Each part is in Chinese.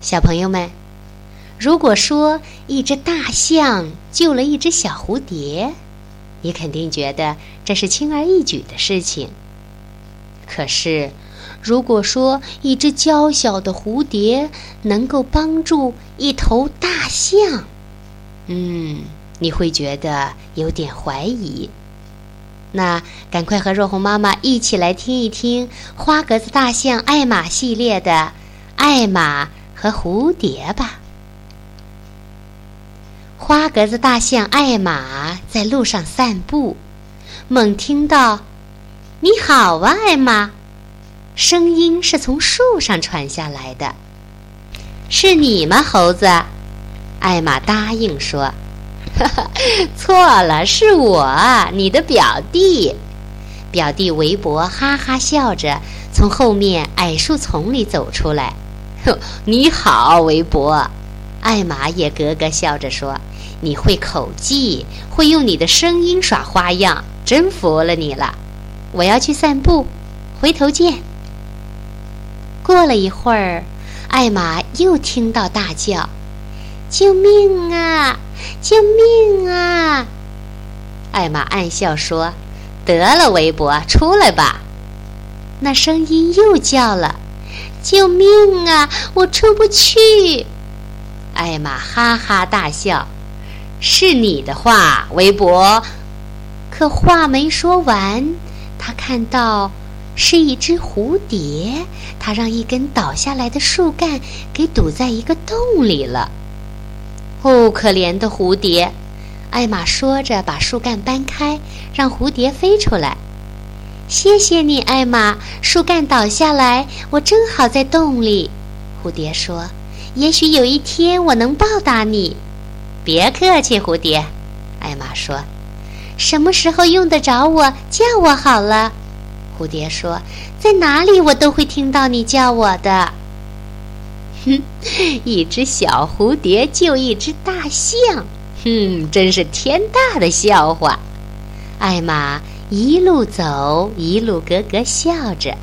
小朋友们，如果说一只大象救了一只小蝴蝶，你肯定觉得这是轻而易举的事情。可是，如果说一只娇小的蝴蝶能够帮助一头大象，嗯，你会觉得有点怀疑。那赶快和若红妈妈一起来听一听《花格子大象艾玛》系列的《艾玛和蝴蝶》吧。花格子大象艾玛在路上散步，猛听到“你好啊，艾玛”，声音是从树上传下来的。是你吗，猴子？艾玛答应说。哈哈，错了，是我，你的表弟。表弟韦伯哈哈笑着从后面矮树丛里走出来。你好，韦伯。艾玛也咯咯笑着说：“你会口技，会用你的声音耍花样，真服了你了。”我要去散步，回头见。过了一会儿，艾玛又听到大叫：“救命啊！”救命啊！艾玛暗笑说：“得了，韦伯，出来吧。”那声音又叫了：“救命啊！我出不去。”艾玛哈哈大笑：“是你的话，韦伯。”可话没说完，他看到是一只蝴蝶，它让一根倒下来的树干给堵在一个洞里了。哦，可怜的蝴蝶！艾玛说着，把树干搬开，让蝴蝶飞出来。谢谢你，艾玛。树干倒下来，我正好在洞里。蝴蝶说：“也许有一天我能报答你。”别客气，蝴蝶。艾玛说：“什么时候用得着我，叫我好了。”蝴蝶说：“在哪里，我都会听到你叫我的。”哼，一只小蝴蝶救一只大象，哼，真是天大的笑话。艾玛一路走，一路咯咯笑着。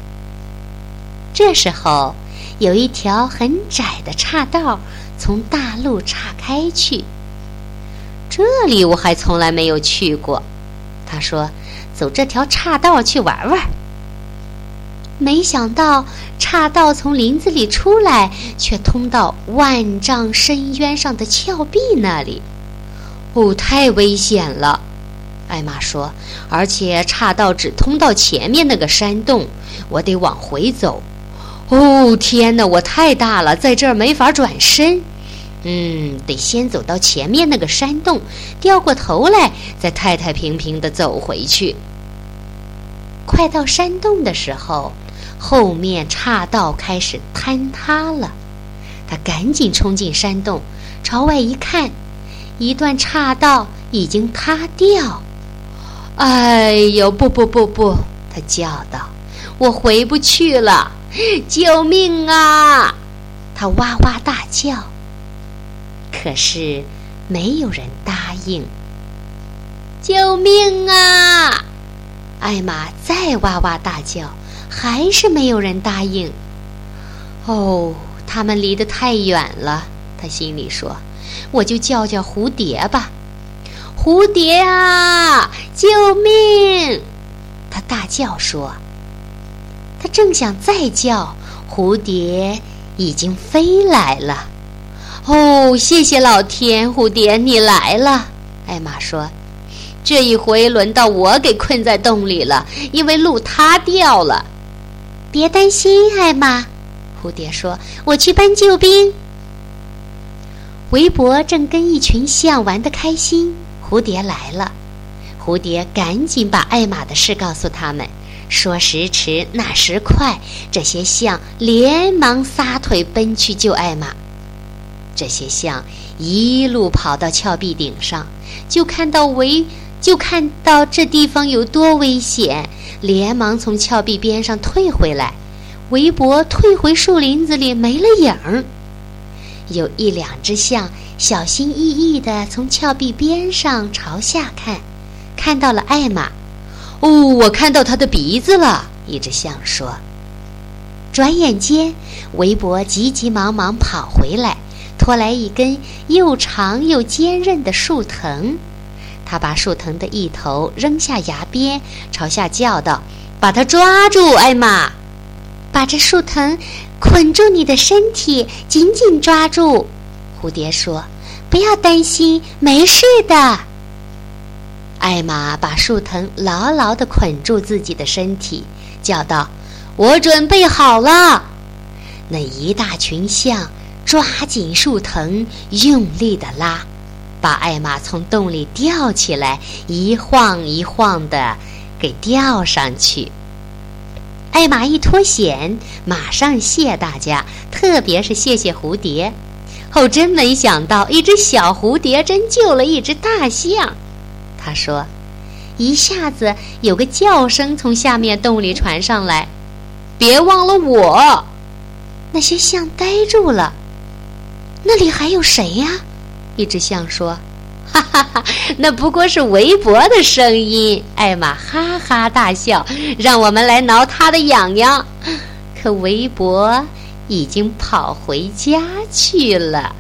这时候，有一条很窄的岔道从大路岔开去。这里我还从来没有去过。他说：“走这条岔道去玩玩。”没想到岔道从林子里出来，却通到万丈深渊上的峭壁那里。哦，太危险了！艾玛说。而且岔道只通到前面那个山洞，我得往回走。哦，天哪，我太大了，在这儿没法转身。嗯，得先走到前面那个山洞，掉过头来，再太太平平地走回去。快到山洞的时候。后面岔道开始坍塌了，他赶紧冲进山洞，朝外一看，一段岔道已经塌掉。哎呦，不不不不！他叫道：“我回不去了，救命啊！”他哇哇大叫，可是没有人答应。救命啊！艾玛再哇哇大叫。还是没有人答应。哦，他们离得太远了，他心里说：“我就叫叫蝴蝶吧，蝴蝶啊，救命！”他大叫说：“他正想再叫，蝴蝶已经飞来了。”哦，谢谢老天，蝴蝶你来了。艾玛说：“这一回轮到我给困在洞里了，因为路塌掉了。”别担心，艾玛，蝴蝶说：“我去搬救兵。”韦伯正跟一群象玩得开心，蝴蝶来了。蝴蝶赶紧把艾玛的事告诉他们。说时迟，那时快，这些象连忙撒腿奔去救艾玛。这些象一路跑到峭壁顶上，就看到围，就看到这地方有多危险。连忙从峭壁边上退回来，韦伯退回树林子里没了影儿。有一两只象小心翼翼地从峭壁边上朝下看，看到了艾玛。哦，我看到他的鼻子了。一只象说：“转眼间，围脖急急忙忙跑回来，拖来一根又长又坚韧的树藤。他把树藤的一头扔下崖边，朝下叫道：“把它抓住，艾玛！把这树藤捆住你的身体，紧紧抓住。”蝴蝶说：“不要担心，没事的。”艾玛把树藤牢牢地捆住自己的身体，叫道：“我准备好了。”那一大群象抓紧树藤，用力地拉，把艾玛从洞里吊起来，一晃一晃的给吊上去。艾玛一脱险，马上谢大家，特别是谢谢蝴蝶。后真没想到，一只小蝴蝶真救了一只大象。他说：“一下子有个叫声从下面洞里传上来，别忘了我。”那些象呆住了。那里还有谁呀？一只象说：“哈哈哈，那不过是围脖的声音。”艾玛哈哈大笑，让我们来挠他的痒痒。可围脖已经跑回家去了。